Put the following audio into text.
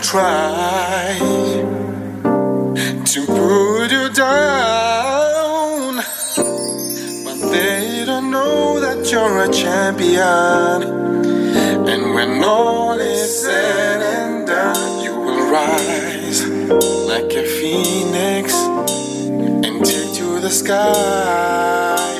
try to put you down, but they don't know that you're a champion. And when all is said and done, you will rise like a phoenix and take to the sky.